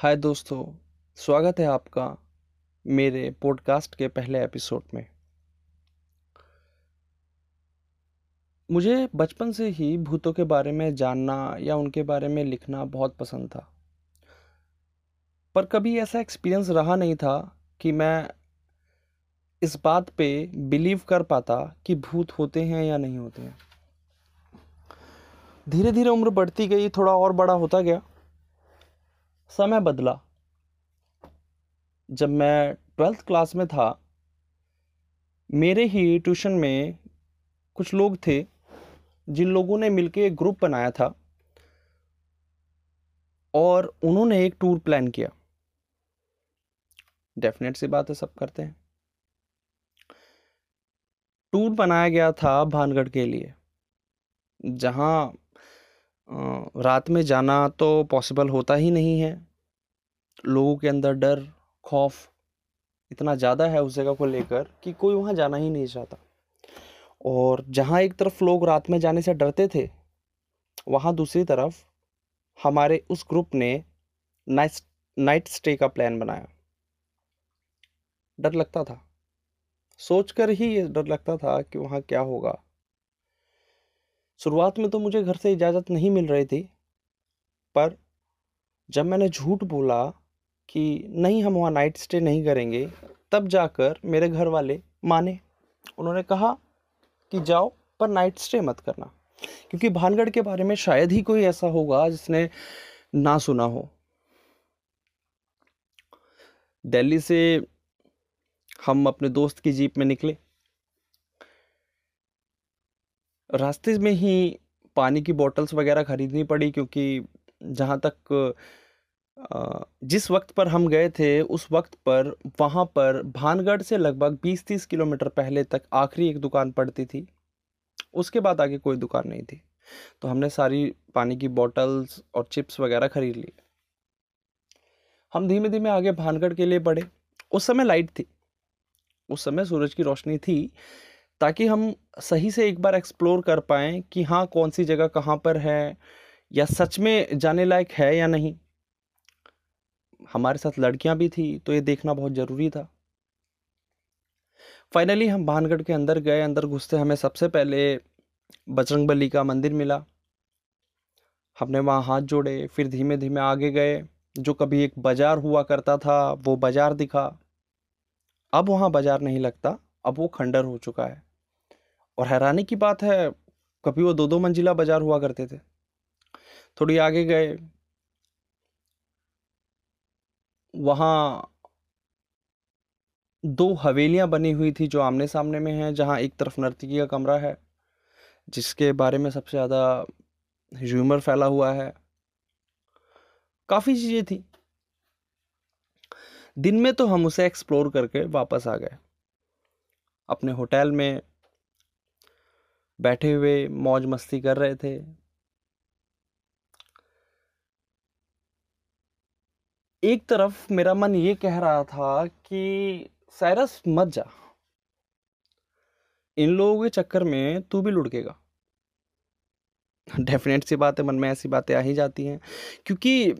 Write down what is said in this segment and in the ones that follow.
हाय दोस्तों, स्वागत है आपका मेरे पॉडकास्ट के पहले एपिसोड में। मुझे बचपन से ही भूतों के बारे में जानना या उनके बारे में लिखना बहुत पसंद था। पर कभी ऐसा एक्सपीरियंस रहा नहीं था कि मैं इस बात पे बिलीव कर पाता कि भूत होते हैं या नहीं होते हैं। धीरे धीरे उम्र बढ़ती गई, थोड़ा और बड़ा होता गया। समय बदला। जब मैं ट्वेल्थ क्लास में था, मेरे ही ट्यूशन में कुछ लोग थे, जिन लोगों ने मिलके एक ग्रुप बनाया था और उन्होंने एक टूर प्लान किया। डेफिनेट सी बात है, सब करते हैं। टूर बनाया गया था भानगढ़ के लिए, जहाँ रात में जाना तो पॉसिबल होता ही नहीं है। लोगों के अंदर डर, खौफ इतना ज़्यादा है उस जगह को लेकर कि कोई वहाँ जाना ही नहीं चाहता। और जहाँ एक तरफ़ लोग रात में जाने से डरते थे, वहाँ दूसरी तरफ़ हमारे उस ग्रुप ने नाइट नाइट स्टे का प्लान बनाया। डर लगता था। सोचकर ही ये डर लगता था कि वहाँ क्या होगा। शुरुआत में तो मुझे घर से इजाज़त नहीं मिल रही थी, पर जब मैंने झूठ बोला कि नहीं हम वहाँ नाइट स्टे नहीं करेंगे, तब जाकर मेरे घर वाले माने। उन्होंने कहा कि जाओ, पर नाइट स्टे मत करना, क्योंकि भानगढ़ के बारे में शायद ही कोई ऐसा होगा जिसने ना सुना हो। दिल्ली से हम अपने दोस्त की जीप में निकले। रास्ते में ही पानी की बॉटल्स वगैरह ख़रीदनी पड़ी क्योंकि जहाँ तक जिस वक्त पर हम गए थे, उस वक्त पर वहाँ पर भानगढ़ से लगभग 20-30 किलोमीटर पहले तक आखिरी एक दुकान पड़ती थी। उसके बाद आगे कोई दुकान नहीं थी। तो हमने सारी पानी की बॉटल्स और चिप्स वगैरह ख़रीद ली हम धीमे धीमे आगे भानगढ़ के लिए बढ़े। उस समय लाइट थी। उस समय सूरज की रोशनी थी। ताकि हम सही से एक बार एक्सप्लोर कर पाएँ कि हाँ कौन सी जगह कहाँ पर है या सच में जाने लायक है या नहीं। हमारे साथ लड़कियाँ भी थी तो ये देखना बहुत ज़रूरी था। फाइनली हम भानगढ़ के अंदर गए, अंदर घुसते हमें सबसे पहले बजरंग बली का मंदिर मिला। हमने वहाँ हाथ जोड़े, फिर धीमे धीमे आगे गए। जो कभी एक बाज़ार हुआ करता था, वो बाज़ार दिखा। अब वहाँ बाज़ार नहीं लगता, अब वो खंडर हो चुका है। और हैरानी की बात है, कभी वो दो दो मंजिला बाज़ार हुआ करते थे। थोड़ी आगे गए। वहाँ दो हवेलियाँ बनी हुई थी जो आमने सामने में हैं, जहाँ एक तरफ़ नर्तकी का कमरा है, जिसके बारे में सबसे ज़्यादा ह्यूमर फैला हुआ है। काफ़ी चीज़ें थी। दिन में तो हम उसे एक्सप्लोर करके वापस आ गए। अपने होटल में बैठे हुए मौज मस्ती कर रहे थे। एक तरफ़ मेरा मन ये कह रहा था कि साइरस मत जा। इन लोगों के चक्कर में तू भी लुढ़केगा। डेफिनेट सी बात है मन में ऐसी बातें आ ही जाती हैं। क्योंकि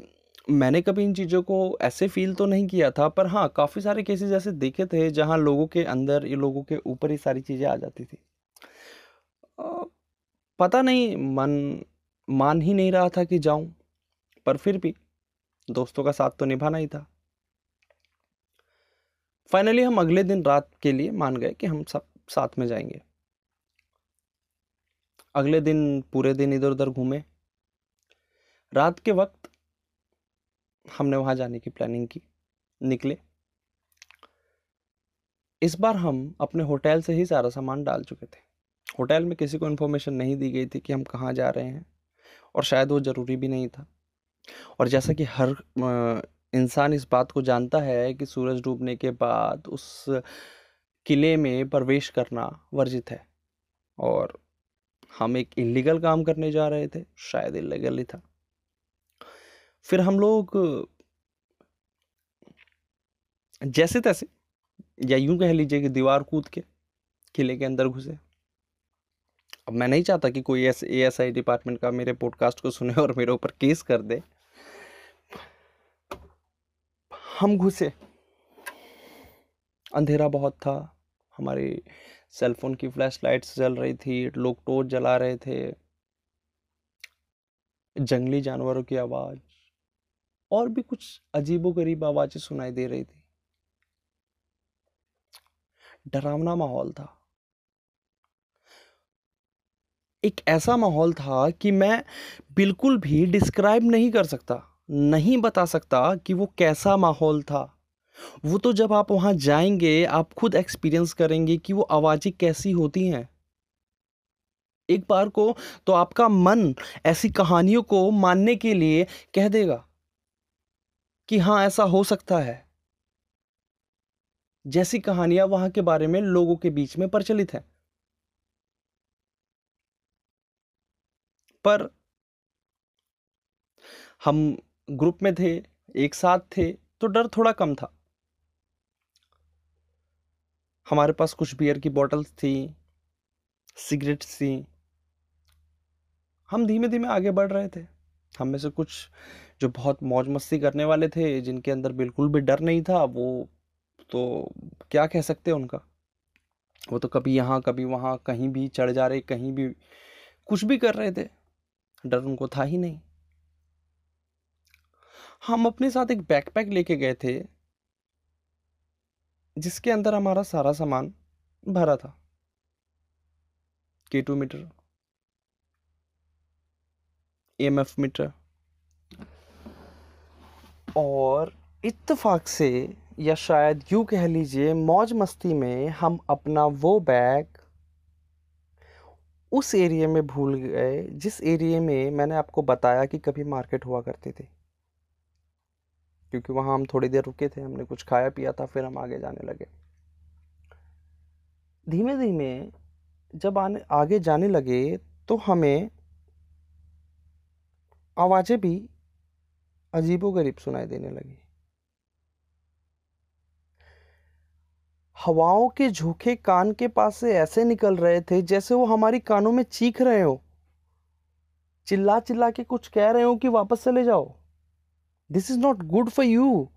मैंने कभी इन चीज़ों को ऐसे फील तो नहीं किया था, पर हाँ काफ़ी सारे केसेस ऐसे देखे थे जहाँ लोगों के अंदर, ये लोगों के ऊपर ही सारी चीज़ें आ जाती थी। पता नहीं, मन, मान ही नहीं रहा था कि जाऊँ, पर फिर भी दोस्तों का साथ तो निभाना ही था। फाइनली हम अगले दिन रात के लिए मान गए कि हम सब साथ में जाएँगे। अगले दिन पूरे दिन इधर उधर घूमे। रात के वक्त हमने वहाँ जाने की प्लानिंग की, निकले। इस बार हम अपने होटल से ही सारा सामान डाल चुके थे। होटल में किसी को इन्फॉर्मेशन नहीं दी गई थी कि हम कहाँ जा रहे हैं, और शायद वो ज़रूरी भी नहीं था। और जैसा कि हर इंसान इस बात को जानता है कि सूरज डूबने के बाद उस किले में प्रवेश करना वर्जित है, और हम एक इलीगल काम करने जा रहे थे, शायद इलीगल ही था। फिर हम लोग जैसे तैसे, या यूँ कह लीजिए कि दीवार कूद के किले के अंदर घुसे। अब मैं नहीं चाहता कि कोई ए एस आई डिपार्टमेंट का मेरे पॉडकास्ट को सुने और मेरे ऊपर केस कर दे। हम घुसे। अंधेरा बहुत था। हमारी सेलफोन की फ्लैश लाइट्स जल रही थी, लोग टोर्च जला रहे थे। जंगली जानवरों की आवाज़। और भी कुछ अजीबो गरीब आवाज़ें सुनाई दे रही थी। डरावना माहौल था। एक ऐसा माहौल था कि मैं बिल्कुल भी डिस्क्राइब नहीं कर सकता, नहीं बता सकता कि वो कैसा माहौल था। वो तो जब आप वहाँ जाएँगे, आप खुद एक्सपीरियंस करेंगे कि वो आवाज़ें कैसी होती हैं। एक बार को तो आपका मन ऐसी कहानियों को मानने के लिए कह देगा कि हाँ ऐसा हो सकता है। जैसी कहानियाँ वहाँ के बारे में लोगों के बीच में प्रचलित है। पर हम ग्रुप में थे, एक साथ थे तो डर थोड़ा कम था। हमारे पास कुछ बियर की बॉटल्स थी सिगरेट्स थी। हम धीमे धीमे आगे बढ़ रहे थे। हम में से कुछ जो बहुत मौज मस्ती करने वाले थे, जिनके अंदर बिल्कुल भी डर नहीं था, वो तो क्या कह सकते उनका? वो तो कभी यहाँ, कभी वहाँ, कहीं भी चढ़ जा रहे, कहीं भी कुछ भी कर रहे थे। डर उनको था ही नहीं। हम अपने साथ एक बैकपैक लेके गए थे, जिसके अंदर हमारा सारा सामान भरा था। K two meter M F meter और इत्तेफाक से या शायद यूँ कह लीजिए मौज मस्ती में हम अपना वो बैग उस एरिया में भूल गए, जिस एरिया में मैंने आपको बताया कि कभी मार्केट हुआ करती थी। क्योंकि वहाँ हम थोड़ी देर रुके थे, हमने कुछ खाया पिया था, फिर हम आगे जाने लगे। धीमे धीमे जब आने, आगे जाने लगे तो हमें आवाज़ें भी अजीबोगरीब सुनाई देने लगी। हवाओं के झोंके कान के पास से ऐसे निकल रहे थे जैसे वो हमारी कानों में चीख रहे हो। चिल्ला चिल्ला के कुछ कह रहे हो कि वापस चले जाओ। This is not good for you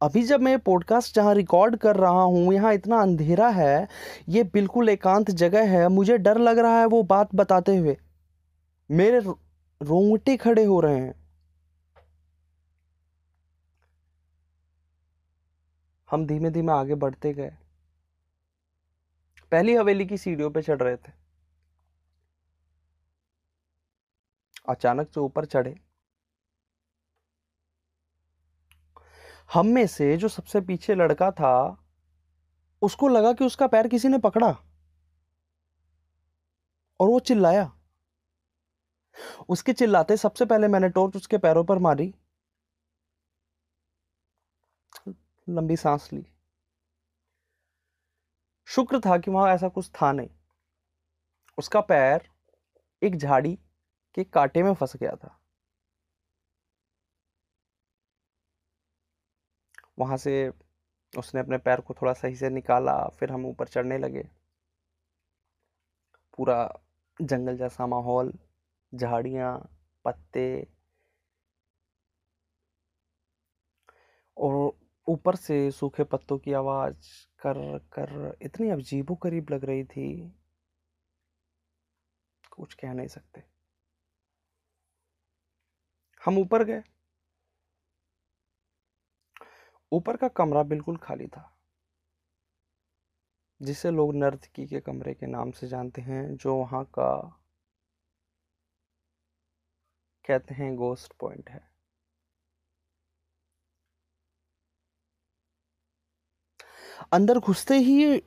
अभी जब मैं पॉडकास्ट जहाँ रिकॉर्ड कर रहा हूँ, यहाँ इतना अंधेरा है, ये बिल्कुल एकांत जगह है, मुझे डर लग रहा है वो बात बताते हुए। मेरे रोंगटे खड़े हो रहे हैं। हम धीमे धीमे आगे बढ़ते गए। पहली हवेली की सीढ़ियों पे चढ़ रहे थे। अचानक से ऊपर चढ़े। हम में से जो सबसे पीछे लड़का था, उसको लगा कि उसका पैर किसी ने पकड़ा और वो चिल्लाया। उसके चिल्लाते सबसे पहले मैंने टॉर्च उसके पैरों पर मारी। लंबी सांस ली। शुक्र था कि वहाँ ऐसा कुछ था नहीं। उसका पैर एक झाड़ी के कांटे में फंस गया था। वहाँ से उसने अपने पैर को थोड़ा सही से निकाला, फिर हम ऊपर चढ़ने लगे। पूरा जंगल जैसा माहौल, झाड़ियाँ, पत्ते और ऊपर से सूखे पत्तों की आवाज़ कर कर इतनी अजीबो करीब लग रही थी। कुछ कह नहीं सकते। हम ऊपर गए। ऊपर का कमरा बिल्कुल खाली था, जिसे लोग नर्तकी के कमरे के नाम से जानते हैं, जो वहाँ का, कहते हैं गोस्ट पॉइंट है। अंदर घुसते ही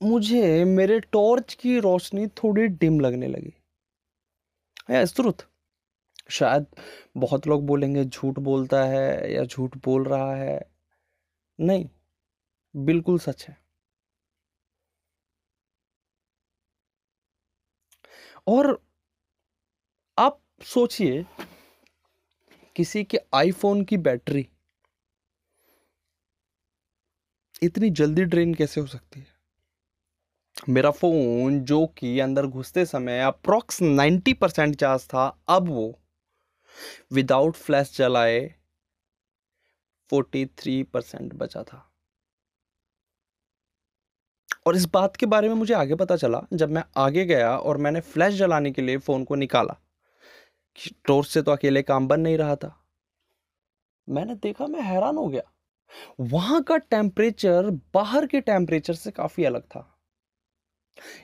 मुझे, मेरे टॉर्च की रोशनी थोड़ी डिम लगने लगी। स्तुत शायद बहुत लोग बोलेंगे झूठ बोलता है या झूठ बोल रहा है। नहीं, बिल्कुल सच है। और आप सोचिए, किसी के आईफोन की बैटरी इतनी जल्दी ड्रेन कैसे हो सकती है? मेरा फ़ोन जो कि अंदर घुसते समय अप्रॉक्स नाइन्टी परसेंट चार्ज था, अब वो विदाउट फ्लैश जलाए फोर्टी थ्री परसेंट बचा था। और इस बात के बारे में मुझे आगे पता चला, जब मैं आगे गया और मैंने फ्लैश जलाने के लिए फ़ोन को निकाला टॉर्च से तो अकेले काम बन नहीं रहा था। मैंने देखा मैं हैरान हो गया। वहाँ का टेम्परेचर बाहर के टेम्परेचर से काफ़ी अलग था।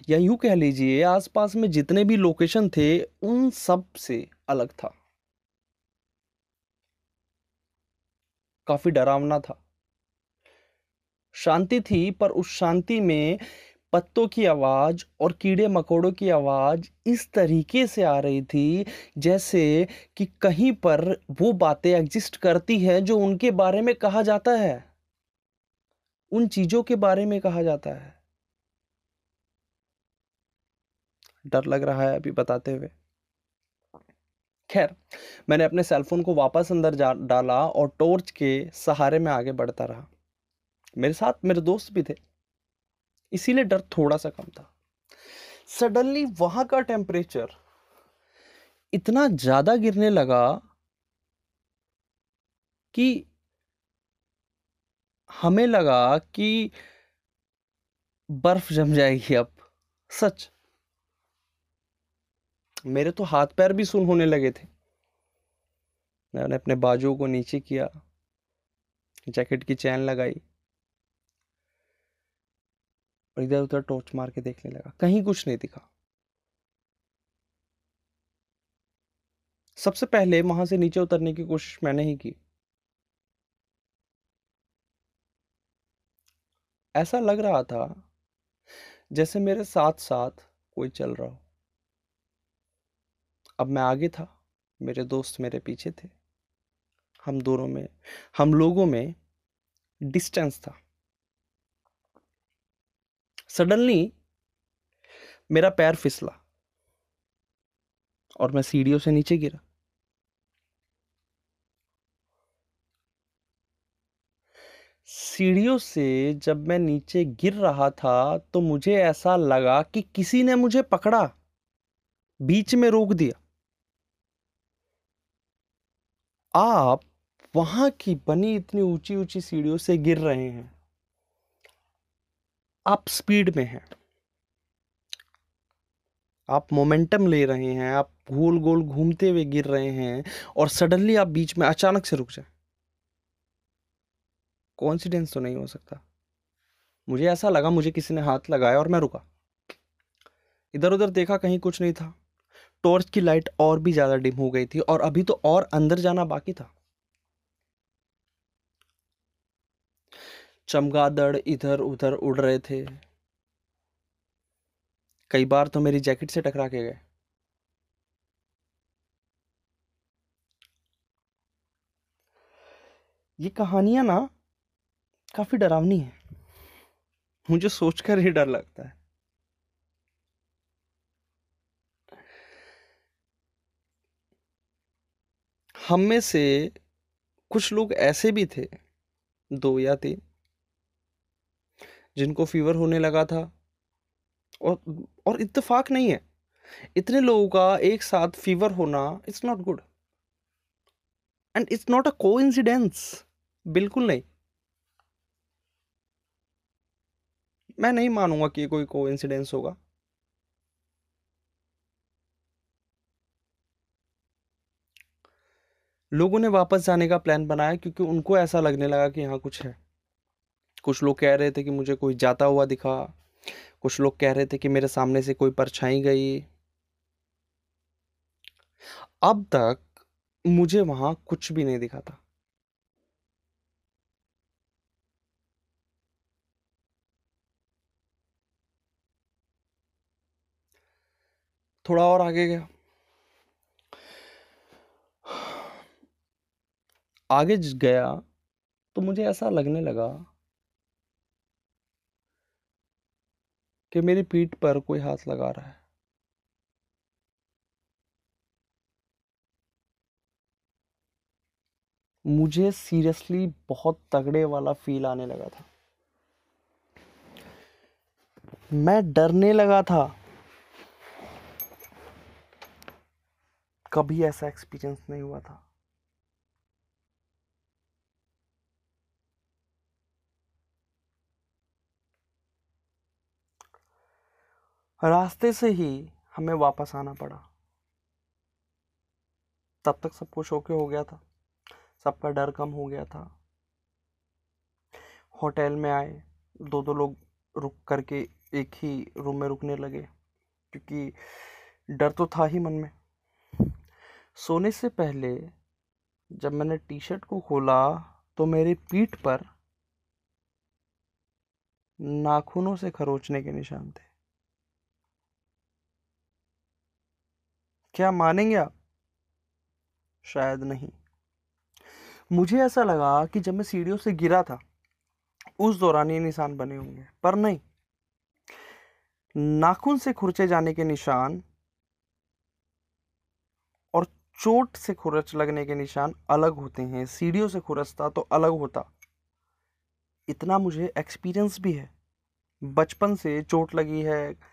या यूँ कह लीजिए, आसपास में जितने भी लोकेशन थे, उन सबसे अलग था। काफ़ी डरावना था। शांति थी, पर उस शांति में पत्तों की आवाज़ और कीड़े मकोड़ों की आवाज़ इस तरीके से आ रही थी, जैसे कि कहीं पर वो बातें एग्जिस्ट करती हैं जो उनके बारे में कहा जाता है। उन चीज़ों के बारे में कहा जाता है। डर लग रहा है अभी बताते हुए। खैर, मैंने अपने सेलफोन को वापस अंदर जा, डाला और टॉर्च के सहारे में आगे बढ़ता रहा। मेरे साथ मेरे दोस्त भी थे। इसीलिए डर थोड़ा सा कम था। सडनली वहाँ का टेम्परेचर इतना ज़्यादा गिरने लगा कि हमें लगा कि बर्फ़ जम जाएगी अब, सच। मेरे तो हाथ पैर भी सुन होने लगे थे। मैंने अपने बाजू को नीचे किया, जैकेट की चैन लगाई और इधर उधर टॉर्च मार के देखने लगा। कहीं कुछ नहीं दिखा। सबसे पहले वहाँ से नीचे उतरने की कोशिश मैंने ही की। ऐसा लग रहा था जैसे मेरे साथ साथ कोई चल रहा हो। अब मैं आगे था, मेरे दोस्त मेरे पीछे थे। हम दोनों में, हम लोगों में डिस्टेंस था। सडनली मेरा पैर फिसला और मैं सीढ़ियों से नीचे गिरा। सीढ़ियों से जब मैं नीचे गिर रहा था तो मुझे ऐसा लगा कि किसी ने मुझे पकड़ा, बीच में रोक दिया। आप वहाँ की बनी इतनी ऊँची ऊँची सीढ़ियों से गिर रहे हैं। आप स्पीड में हैं। आप मोमेंटम ले रहे हैं, आप गोल गोल घूमते हुए गिर रहे हैं और सडनली आप बीच में अचानक से रुक जाए। कॉन्सिडेंस तो नहीं हो सकता। मुझे ऐसा लगा मुझे किसी ने हाथ लगाया और मैं रुका। इधर उधर देखा कहीं कुछ नहीं था। टॉर्च की लाइट और भी ज़्यादा डिम हो गई थी और अभी तो और अंदर जाना बाकी था। चमगादड़ इधर उधर उड़ रहे थे। कई बार तो मेरी जैकेट से टकरा के गए। ये कहानियाँ ना काफ़ी डरावनी है। मुझे सोचकर ही डर लगता है। हम में से कुछ लोग ऐसे भी थे, दो या तीन। जिनको फीवर होने लगा था। और और इत्तेफाक नहीं है। इतने लोगों का एक साथ फीवर होना it's not good and it's not a coincidence बिल्कुल नहीं। मैं नहीं मानूँगा कि कोई कोइंसिडेंस होगा। लोगों ने वापस जाने का प्लान बनाया क्योंकि उनको ऐसा लगने लगा कि यहाँ कुछ है। कुछ लोग कह रहे थे कि मुझे कोई जाता हुआ दिखा। कुछ लोग कह रहे थे कि मेरे सामने से कोई परछाई गई। अब तक मुझे वहाँ कुछ भी नहीं दिखा था। थोड़ा और आगे गया। आगे गया तो मुझे ऐसा लगने लगा कि मेरी पीठ पर कोई हाथ लगा रहा है। मुझे सीरियसली बहुत तगड़े वाला फील आने लगा था। मैं डरने लगा था। कभी ऐसा एक्सपीरियंस नहीं हुआ था। रास्ते से ही हमें वापस आना पड़ा। तब तक सब कुछ ओके हो गया था। सबका डर कम हो गया था। होटल में आए दो दो लोग रुक करके एक ही रूम में रुकने लगे, क्योंकि डर तो था ही मन में। सोने से पहले जब मैंने टी शर्ट को खोला तो मेरी पीठ पर नाखूनों से खरोचने के निशान थे। क्या मानेंगे आप? शायद नहीं। मुझे ऐसा लगा कि जब मैं सीढ़ियों से गिरा था, उस दौरान ये निशान बने होंगे, पर नहीं। नाखून से खुरचे जाने के निशान और चोट से खुरच लगने के निशान अलग होते हैं। सीढ़ियों से खुरचता तो अलग होता। इतना मुझे एक्सपीरियंस भी है। बचपन से चोट लगी है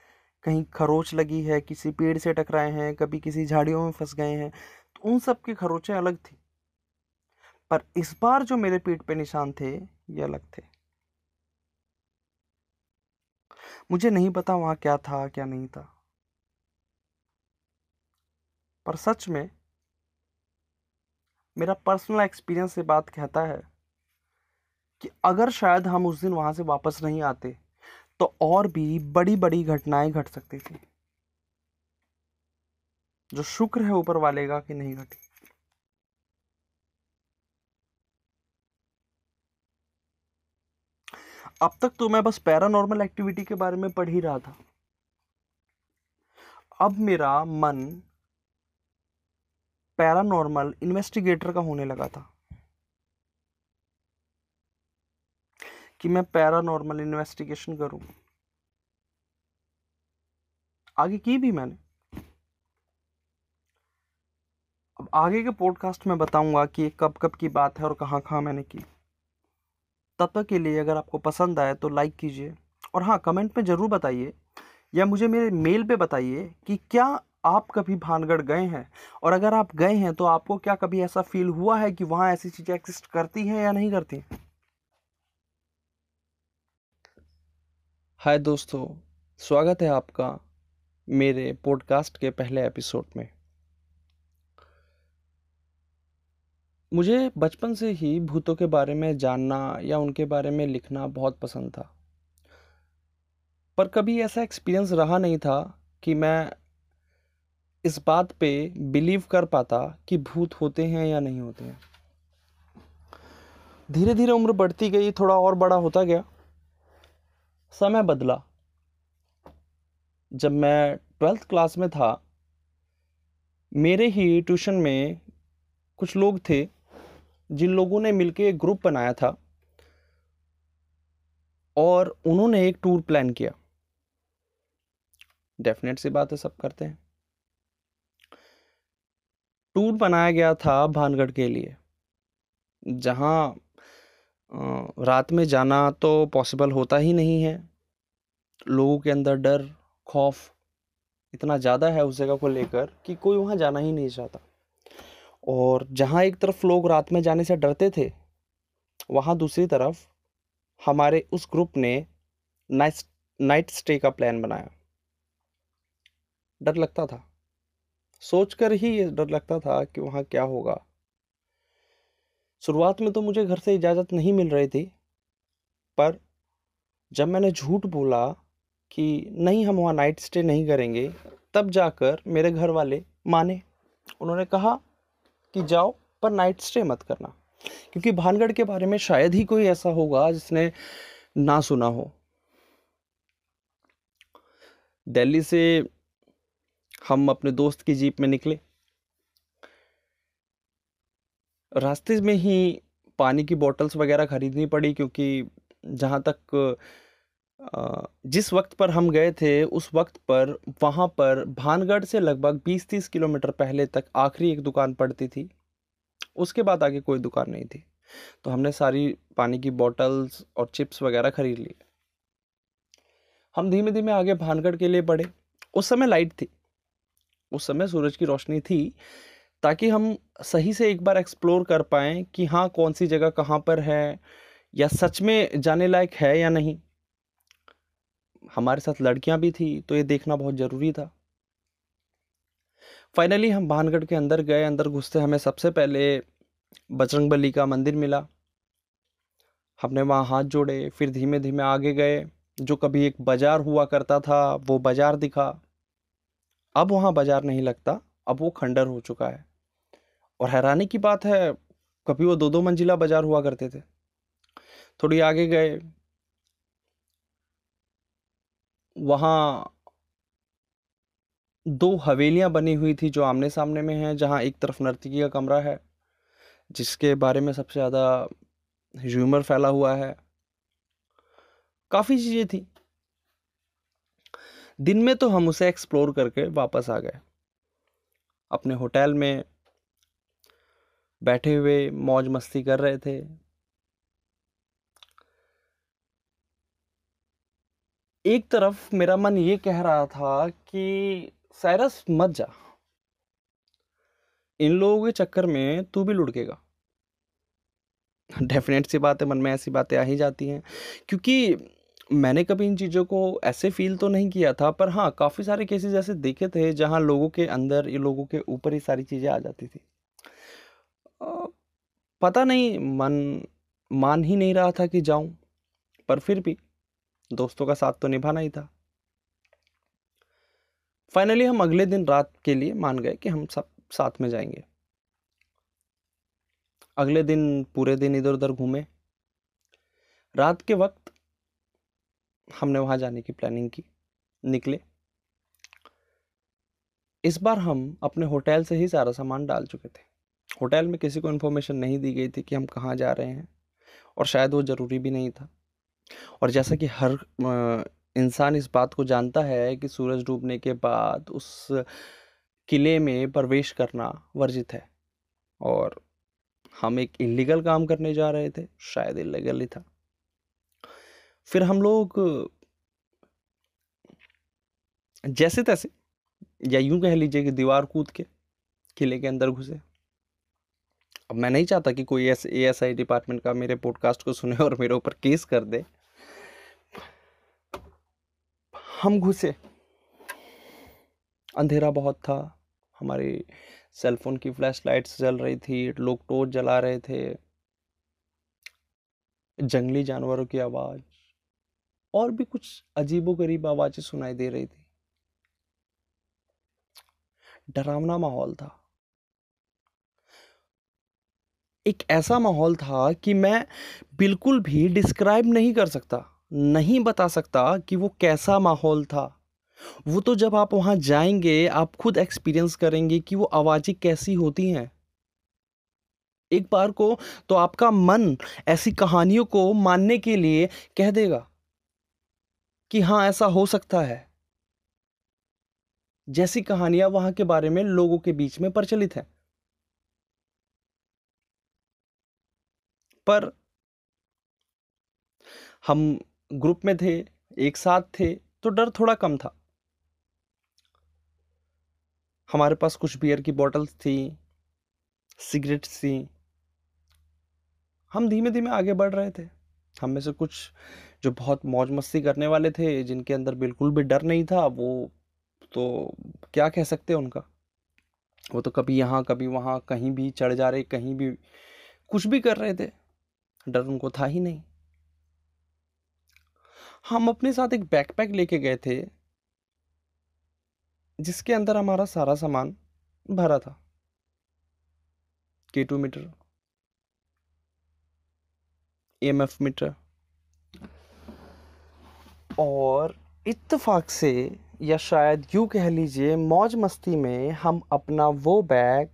कहीं खरोच लगी है, किसी पेड़ से टकराए हैं, कभी किसी झाड़ियों में फंस गए हैं तो उन सब की खरोचें अलग थी। पर इस बार जो मेरे पीठ पे निशान थे, ये अलग थे। मुझे नहीं पता वहाँ क्या था, क्या नहीं था। पर सच में, मेरा पर्सनल एक्सपीरियंस से बात कहता है कि अगर शायद हम उस दिन वहाँ से वापस नहीं आते तो और भी बड़ी बड़ी घटनाएँ घट सकती थी। जो शुक्र है ऊपर वाले का कि नहीं घटी। अब तक तो मैं बस पैरानॉर्मल एक्टिविटी के बारे में पढ़ ही रहा था। अब मेरा मन पैरानॉर्मल इन्वेस्टिगेटर का होने लगा था। कि मैं पैरानॉर्मल इन्वेस्टिगेशन करूँ। आगे की भी मैंने। अब आगे के पॉडकास्ट में बताऊँगा कि कब कब की बात है और कहाँ कहाँ मैंने की। तब तक के लिए अगर आपको पसंद आए तो लाइक कीजिए। और हाँ कमेंट में ज़रूर बताइए या मुझे मेरे मेल पे बताइए कि क्या आप कभी भानगढ़ गए हैं? और अगर आप गए हैं तो आपको क्या कभी ऐसा फील हुआ है कि वहाँ ऐसी चीज़ें एग्जिस्ट करती हैं या नहीं करती? हाय दोस्तों, स्वागत है आपका मेरे पॉडकास्ट के पहले एपिसोड में। मुझे बचपन से ही भूतों के बारे में जानना या उनके बारे में लिखना बहुत पसंद था। पर कभी ऐसा एक्सपीरियंस रहा नहीं था कि मैं इस बात पे बिलीव कर पाता कि भूत होते हैं या नहीं होते हैं। धीरे धीरे उम्र बढ़ती गई, थोड़ा और बड़ा होता गया। समय बदला। जब मैं ट्वेल्थ क्लास में था, मेरे ही ट्यूशन में कुछ लोग थे, जिन लोगों ने मिलकर एक ग्रुप बनाया था और उन्होंने एक टूर प्लान किया। डेफिनेट सी बात है, सब करते हैं। टूर बनाया गया था भानगढ़ के लिए, जहाँ रात में जाना तो पॉसिबल होता ही नहीं है। लोगों के अंदर डर, खौफ इतना ज़्यादा है उस जगह को लेकर कि कोई वहाँ जाना ही नहीं चाहता। और जहाँ एक तरफ़ लोग रात में जाने से डरते थे, वहाँ दूसरी तरफ़ हमारे उस ग्रुप ने नाइट नाइट स्टे का प्लान बनाया। डर लगता था। सोचकर ही ये डर लगता था कि वहाँ क्या होगा। शुरुआत में तो मुझे घर से इजाज़त नहीं मिल रही थी, पर जब मैंने झूठ बोला कि नहीं हम वहाँ नाइट स्टे नहीं करेंगे, तब जाकर मेरे घर वाले माने। उन्होंने कहा कि जाओ, पर नाइट स्टे मत करना, क्योंकि भानगढ़ के बारे में शायद ही कोई ऐसा होगा जिसने ना सुना हो। दिल्ली से हम अपने दोस्त की जीप में निकले। रास्ते में ही पानी की बॉटल्स वगैरह ख़रीदनी पड़ी क्योंकि जहाँ तक जिस वक्त पर हम गए थे, उस वक्त पर वहाँ पर भानगढ़ से लगभग 20-30 किलोमीटर पहले तक आखिरी एक दुकान पड़ती थी। उसके बाद आगे कोई दुकान नहीं थी। तो हमने सारी पानी की बॉटल्स और चिप्स वगैरह खरीद लिए। हम धीमे धीमे आगे भानगढ़ के लिए बढ़े। उस समय लाइट थी। उस समय सूरज की रोशनी थी। ताकि हम सही से एक बार एक्सप्लोर कर पाएँ कि हाँ कौन सी जगह कहाँ पर है या सच में जाने लायक है या नहीं। हमारे साथ लड़कियाँ भी थी तो ये देखना बहुत ज़रूरी था। फाइनली हम भानगढ़ के अंदर गए, अंदर घुसते हमें सबसे पहले बजरंग का मंदिर मिला। हमने वहाँ हाथ जोड़े, फिर धीमे धीमे आगे गए। जो कभी एक बाज़ार हुआ करता था, वो बाज़ार दिखा। अब वहाँ बाज़ार नहीं लगता। अब वो खंडर हो चुका है। और हैरानी की बात है, कभी वो दो दो मंजिला बाज़ार हुआ करते थे। थोड़ी आगे गए। वहाँ दो हवेलियाँ बनी हुई थी जो आमने सामने में हैं, जहाँ एक तरफ़ नर्तकी का कमरा है, जिसके बारे में सबसे ज़्यादा ह्यूमर फैला हुआ है। काफ़ी चीज़ें थी। दिन में तो हम उसे एक्सप्लोर करके वापस आ गए। अपने होटल में बैठे हुए मौज मस्ती कर रहे थे। एक तरफ़ मेरा मन ये कह रहा था कि साइरस मत जा। इन लोगों के चक्कर में तू भी लुढ़केगा। डेफिनेट सी बात है मन में ऐसी बातें आ ही जाती हैं। क्योंकि मैंने कभी इन चीज़ों को ऐसे फील तो नहीं किया था, पर हाँ काफ़ी सारे केसेस ऐसे देखे थे जहाँ लोगों के अंदर, ये लोगों के ऊपर ही सारी चीज़ें आ जाती थी। पता नहीं, मन, मान ही नहीं रहा था कि जाऊँ, पर फिर भी दोस्तों का साथ तो निभाना ही था। फाइनली हम अगले दिन रात के लिए मान गए कि हम सब साथ में जाएँगे। अगले दिन पूरे दिन इधर उधर घूमे। रात के वक्त हमने वहाँ जाने की प्लानिंग की, निकले। इस बार हम अपने होटल से ही सारा सामान डाल चुके थे। होटल में किसी को इन्फॉर्मेशन नहीं दी गई थी कि हम कहाँ जा रहे हैं, और शायद वो ज़रूरी भी नहीं था। और जैसा कि हर इंसान इस बात को जानता है कि सूरज डूबने के बाद उस किले में प्रवेश करना वर्जित है, और हम एक इलीगल काम करने जा रहे थे, शायद इलीगल ही था। फिर हम लोग जैसे तैसे, या यूँ कह लीजिए कि दीवार कूद के किले के अंदर घुसे। अब मैं नहीं चाहता कि कोई S A S I department का मेरे पॉडकास्ट को सुने और मेरे ऊपर केस कर दे। हम घुसे। अंधेरा बहुत था। हमारी सेलफोन की फ्लैश लाइट्स जल रही थी। लोग टोर्च जला रहे थे। जंगली जानवरों की आवाज़। और भी कुछ अजीबोगरीब आवाज़ें सुनाई दे रही थी। डरावना माहौल था। एक ऐसा माहौल था कि मैं बिल्कुल भी डिस्क्राइब नहीं कर सकता, नहीं बता सकता कि वो कैसा माहौल था। वो तो जब आप वहाँ जाएँगे, आप खुद एक्सपीरियंस करेंगे कि वो आवाज़ें कैसी होती हैं। एक बार को तो आपका मन ऐसी कहानियों को मानने के लिए कह देगा। कि हाँ ऐसा हो सकता है। जैसी कहानियाँ वहाँ के बारे में लोगों के बीच में प्रचलित है। पर हम ग्रुप में थे, एक साथ थे तो डर थोड़ा कम था। हमारे पास कुछ बियर की बॉटल्स थी सिगरेट्स थी। हम धीमे धीमे आगे बढ़ रहे थे। हम में से कुछ जो बहुत मौज मस्ती करने वाले थे, जिनके अंदर बिल्कुल भी डर नहीं था, वो तो क्या कह सकते हैं उनका? वो तो कभी यहाँ, कभी वहाँ, कहीं भी चढ़ जा रहे, कहीं भी कुछ भी कर रहे थे। डर उनको था ही नहीं। हम अपने साथ एक बैकपैक लेके गए थे, जिसके अंदर हमारा सारा सामान भरा था। K two meter M F meter और इत्तेफाक से, या शायद यूँ कह लीजिए, मौज मस्ती में हम अपना वो बैग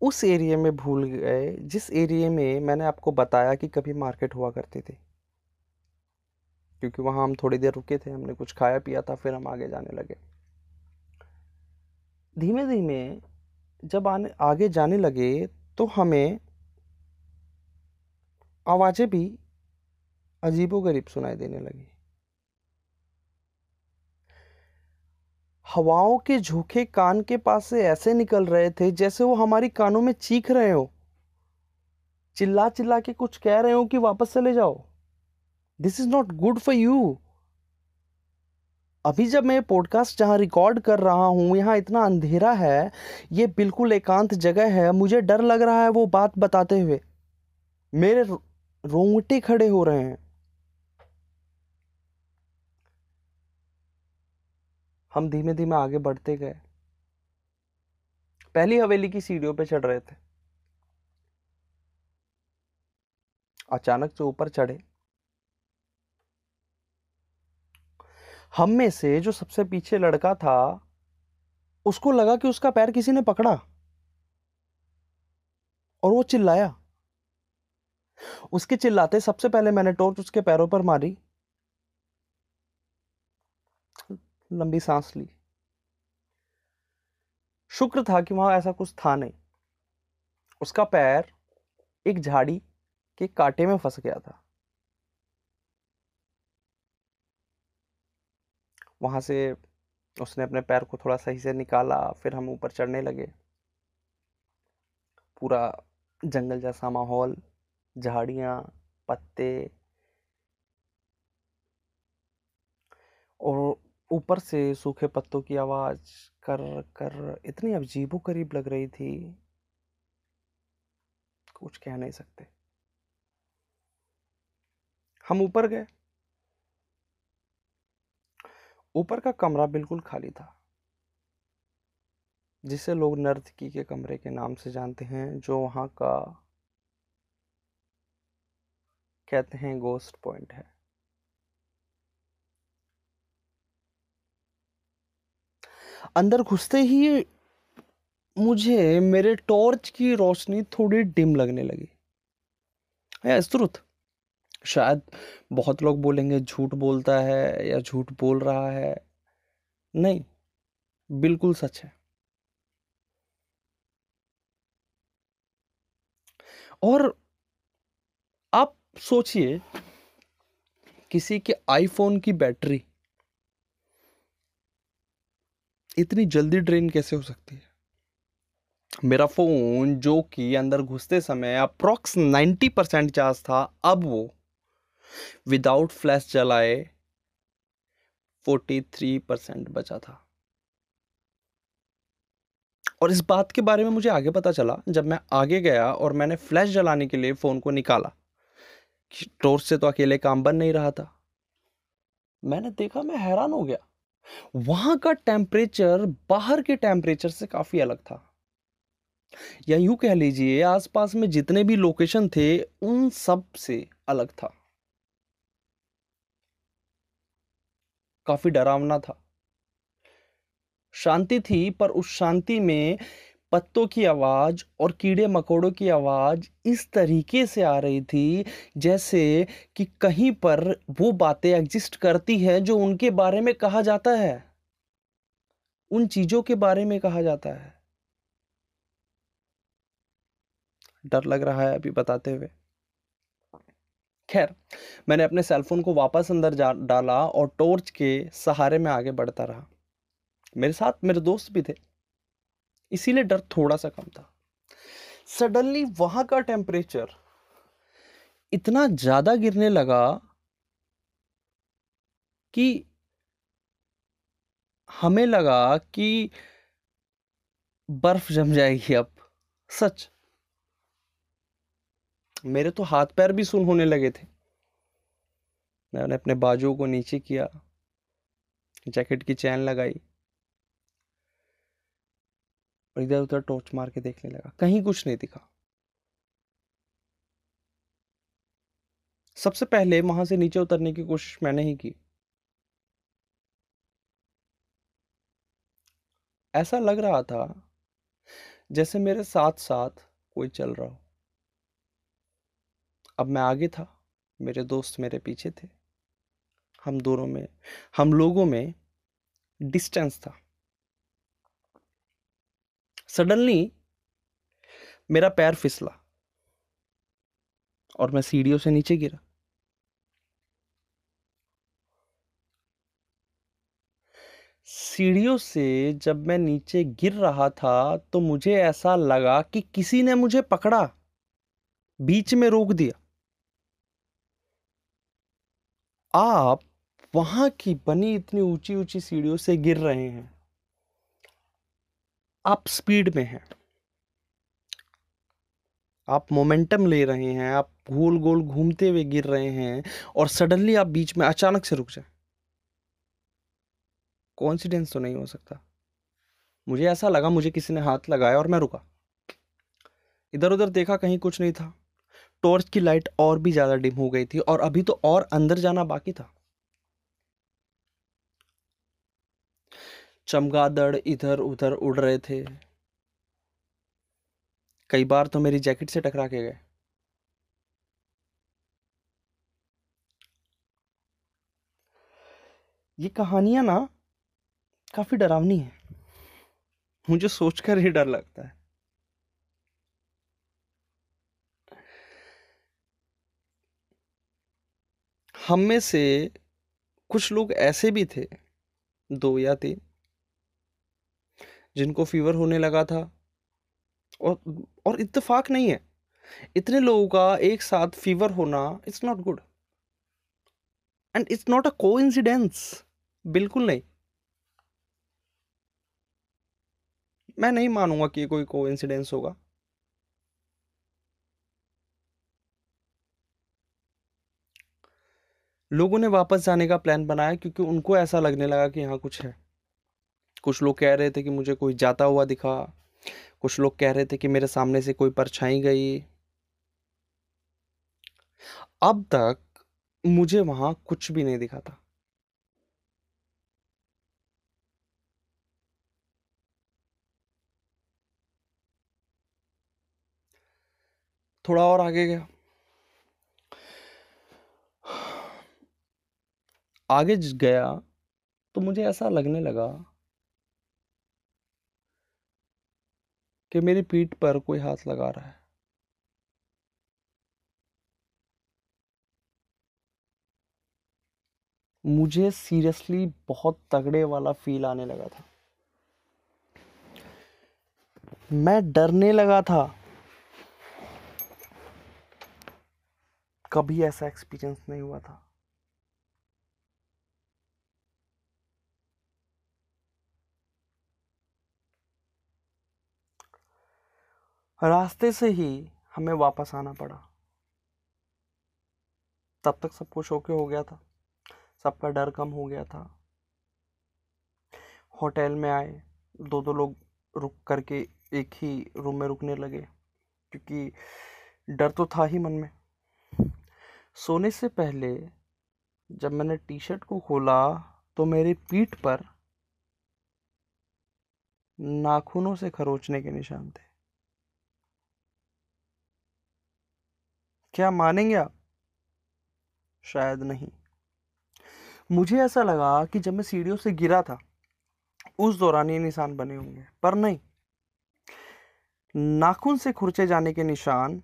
उस एरिया में भूल गए, जिस एरिए में मैंने आपको बताया कि कभी मार्केट हुआ करती थी। क्योंकि वहाँ हम थोड़ी देर रुके थे, हमने कुछ खाया पिया था, फिर हम आगे जाने लगे। धीमे धीमे जब आने, आगे जाने लगे तो हमें आवाज़ें भी अजीबोगरीब सुनाई देने लगी। हवाओं के झोंके कान के पास से ऐसे निकल रहे थे जैसे वो हमारी कानों में चीख रहे हो। चिल्ला चिल्ला के कुछ कह रहे हो कि वापस चले जाओ। This is not good for you अभी जब मैं पॉडकास्ट जहाँ रिकॉर्ड कर रहा हूँ, यहाँ इतना अंधेरा है, ये बिल्कुल एकांत जगह है, मुझे डर लग रहा है वो बात बताते हुए। मेरे रोंगटे खड़े हो रहे हैं। हम धीमे धीमे आगे बढ़ते गए। पहली हवेली की सीढ़ियों पे चढ़ रहे थे। अचानक से ऊपर चढ़े। हम में से जो सबसे पीछे लड़का था, उसको लगा कि उसका पैर किसी ने पकड़ा। और वो चिल्लाया। उसके चिल्लाते सबसे पहले मैंने टॉर्च उसके पैरों पर मारी। लंबी सांस ली। शुक्र था कि वहाँ ऐसा कुछ था नहीं। उसका पैर एक झाड़ी के कांटे में फंस गया था। वहाँ से उसने अपने पैर को थोड़ा सही से निकाला, फिर हम ऊपर चढ़ने लगे। पूरा जंगल जैसा माहौल, झाड़ियाँ, पत्ते। और ऊपर से सूखे पत्तों की आवाज़ कर कर इतनी अजीबो करीब लग रही थी, कुछ कह नहीं सकते। हम ऊपर गए। ऊपर का कमरा बिल्कुल खाली था, जिसे लोग नर्तकी के कमरे के नाम से जानते हैं, जो वहाँ का, कहते हैं गोस्ट पॉइंट है। अंदर घुसते ही मुझे मेरे टॉर्च की रोशनी थोड़ी डिम लगने लगी। स्तुत। शायद बहुत लोग बोलेंगे झूठ बोलता है या झूठ बोल रहा है। नहीं, बिल्कुल सच है। और आप सोचिए, किसी के आईफोन की बैटरी इतनी जल्दी ड्रेन कैसे हो सकती है? मेरा फ़ोन जो कि अंदर घुसते समय अप्रोक्स 90 परसेंट चार्ज था, अब वो विदाउट फ्लैश जलाए 43 परसेंट बचा था। और इस बात के बारे में मुझे आगे पता चला, जब मैं आगे गया और मैंने फ्लैश जलाने के लिए फ़ोन को निकाला टॉर्च से तो अकेले काम बन नहीं रहा था। मैंने देखा मैं हैरान हो गया। वहाँ का टेम्परेचर बाहर के टेम्परेचर से काफ़ी अलग था। या यूँ कह लीजिए, आसपास में जितने भी लोकेशन थे, उन सबसे अलग था। काफ़ी डरावना था। शांति थी, पर उस शांति में पत्तों की आवाज़ और कीड़े मकोड़ों की आवाज़ इस तरीके से आ रही थी, जैसे कि कहीं पर वो बातें एग्जिस्ट करती है जो उनके बारे में कहा जाता है। उन चीज़ों के बारे में कहा जाता है। डर लग रहा है अभी बताते हुए। खैर, मैंने अपने सेलफोन को वापस अंदर जा, डाला और टॉर्च के सहारे में आगे बढ़ता रहा। मेरे साथ मेरे दोस्त भी थे। इसीलिए डर थोड़ा सा कम था। सडनली वहाँ का टेम्परेचर इतना ज़्यादा गिरने लगा कि हमें लगा कि बर्फ़ जम जाएगी अब, सच। मेरे तो हाथ पैर भी सुन होने लगे थे। मैंने अपने बाजुओं को नीचे किया, जैकेट की चैन लगाई। और इधर उधर टॉर्च मार के देखने लगा। कहीं कुछ नहीं दिखा। सबसे पहले वहाँ से नीचे उतरने की कोशिश मैंने ही की। ऐसा लग रहा था जैसे मेरे साथ साथ कोई चल रहा हो। अब मैं आगे था, मेरे दोस्त मेरे पीछे थे। हम दोनों में, हम लोगों में डिस्टेंस था। सडनली मेरा पैर फिसला और मैं सीढ़ियों से नीचे गिरा। सीढ़ियों से जब मैं नीचे गिर रहा था तो मुझे ऐसा लगा कि किसी ने मुझे पकड़ा, बीच में रोक दिया। आप वहाँ की बनी इतनी ऊँची ऊँची सीढ़ियों से गिर रहे हैं। आप स्पीड में हैं। आप मोमेंटम ले रहे हैं, आप गोल गोल घूमते हुए गिर रहे हैं और सडनली आप बीच में अचानक से रुक जाए। कॉन्सिडेंस तो नहीं हो सकता। मुझे ऐसा लगा, मुझे किसी ने हाथ लगाया और मैं रुका। इधर उधर देखा कहीं कुछ नहीं था। टॉर्च की लाइट और भी ज़्यादा डिम हो गई थी और अभी तो और अंदर जाना बाकी था। चमगादड़ इधर उधर उड़ रहे थे। कई बार तो मेरी जैकेट से टकरा के गए। ये कहानियाँ ना काफ़ी डरावनी है। मुझे सोचकर ही डर लगता है। हम में से कुछ लोग ऐसे भी थे, दो या तीन। जिनको फीवर होने लगा था। और और इत्तेफाक नहीं है। इतने लोगों का एक साथ फीवर होना it's not good and it's not a coincidence बिल्कुल नहीं। मैं नहीं मानूँगा कि कोई कोइंसिडेंस होगा। लोगों ने वापस जाने का प्लान बनाया क्योंकि उनको ऐसा लगने लगा कि यहाँ कुछ है। कुछ लोग कह रहे थे कि मुझे कोई जाता हुआ दिखा। कुछ लोग कह रहे थे कि मेरे सामने से कोई परछाई गई। अब तक मुझे वहाँ कुछ भी नहीं दिखा था। थोड़ा और आगे गया। आगे गया तो मुझे ऐसा लगने लगा कि मेरी पीठ पर कोई हाथ लगा रहा है। मुझे सीरियसली बहुत तगड़े वाला फील आने लगा था। मैं डरने लगा था। कभी ऐसा एक्सपीरियंस नहीं हुआ था। रास्ते से ही हमें वापस आना पड़ा। तब तक सब कुछ ओके हो गया था। सबका डर कम हो गया था। होटल में आए दो दो लोग रुक करके एक ही रूम में रुकने लगे, क्योंकि डर तो था ही मन में। सोने से पहले जब मैंने टी शर्ट को खोला तो मेरी पीठ पर नाखूनों से खरोचने के निशान थे। क्या मानेंगे आप? शायद नहीं। मुझे ऐसा लगा कि जब मैं सीढ़ियों से गिरा था, उस दौरान ये निशान बने होंगे, पर नहीं। नाखून से खुरचे जाने के निशान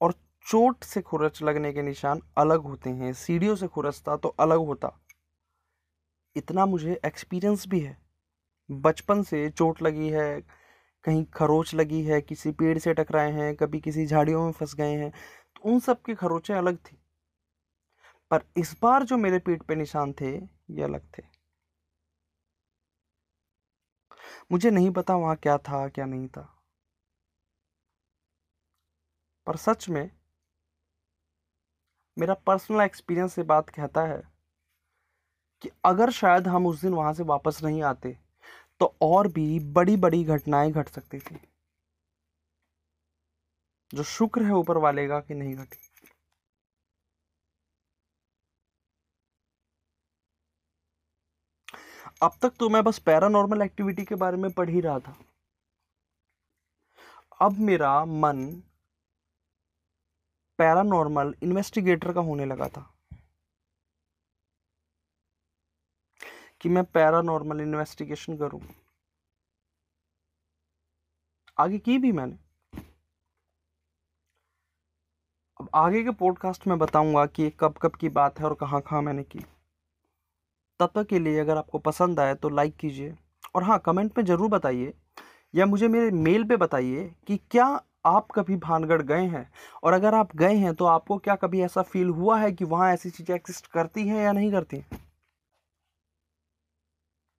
और चोट से खुरच लगने के निशान अलग होते हैं। सीढ़ियों से खुरचता तो अलग होता। इतना मुझे एक्सपीरियंस भी है। बचपन से चोट लगी है कहीं खरोच लगी है, किसी पेड़ से टकराए हैं, कभी किसी झाड़ियों में फंस गए हैं तो उन सब की खरोचें अलग थी। पर इस बार जो मेरे पेट पे निशान थे, ये अलग थे। मुझे नहीं पता वहाँ क्या था, क्या नहीं था। पर सच में, मेरा पर्सनल एक्सपीरियंस से बात कहता है कि अगर शायद हम उस दिन वहाँ से वापस नहीं आते तो और भी बड़ी बड़ी घटनाएँ घट सकती थी। जो शुक्र है ऊपर वाले का कि नहीं घटी। अब तक तो मैं बस पैरानॉर्मल एक्टिविटी के बारे में पढ़ ही रहा था। अब मेरा मन पैरानॉर्मल इन्वेस्टिगेटर का होने लगा था। कि मैं पैरानॉर्मल इन्वेस्टिगेशन करूँ। आगे की भी मैंने। अब आगे के पॉडकास्ट में बताऊँगा कि कब कब की बात है और कहाँ कहाँ मैंने की। तब तक के लिए अगर आपको पसंद आए तो लाइक कीजिए। और हाँ कमेंट में ज़रूर बताइए या मुझे मेरे मेल पे बताइए कि क्या आप कभी भानगढ़ गए हैं? और अगर आप गए हैं तो आपको क्या कभी ऐसा फील हुआ है कि वहाँ ऐसी चीज़ें एग्जिस्ट करती हैं या नहीं करती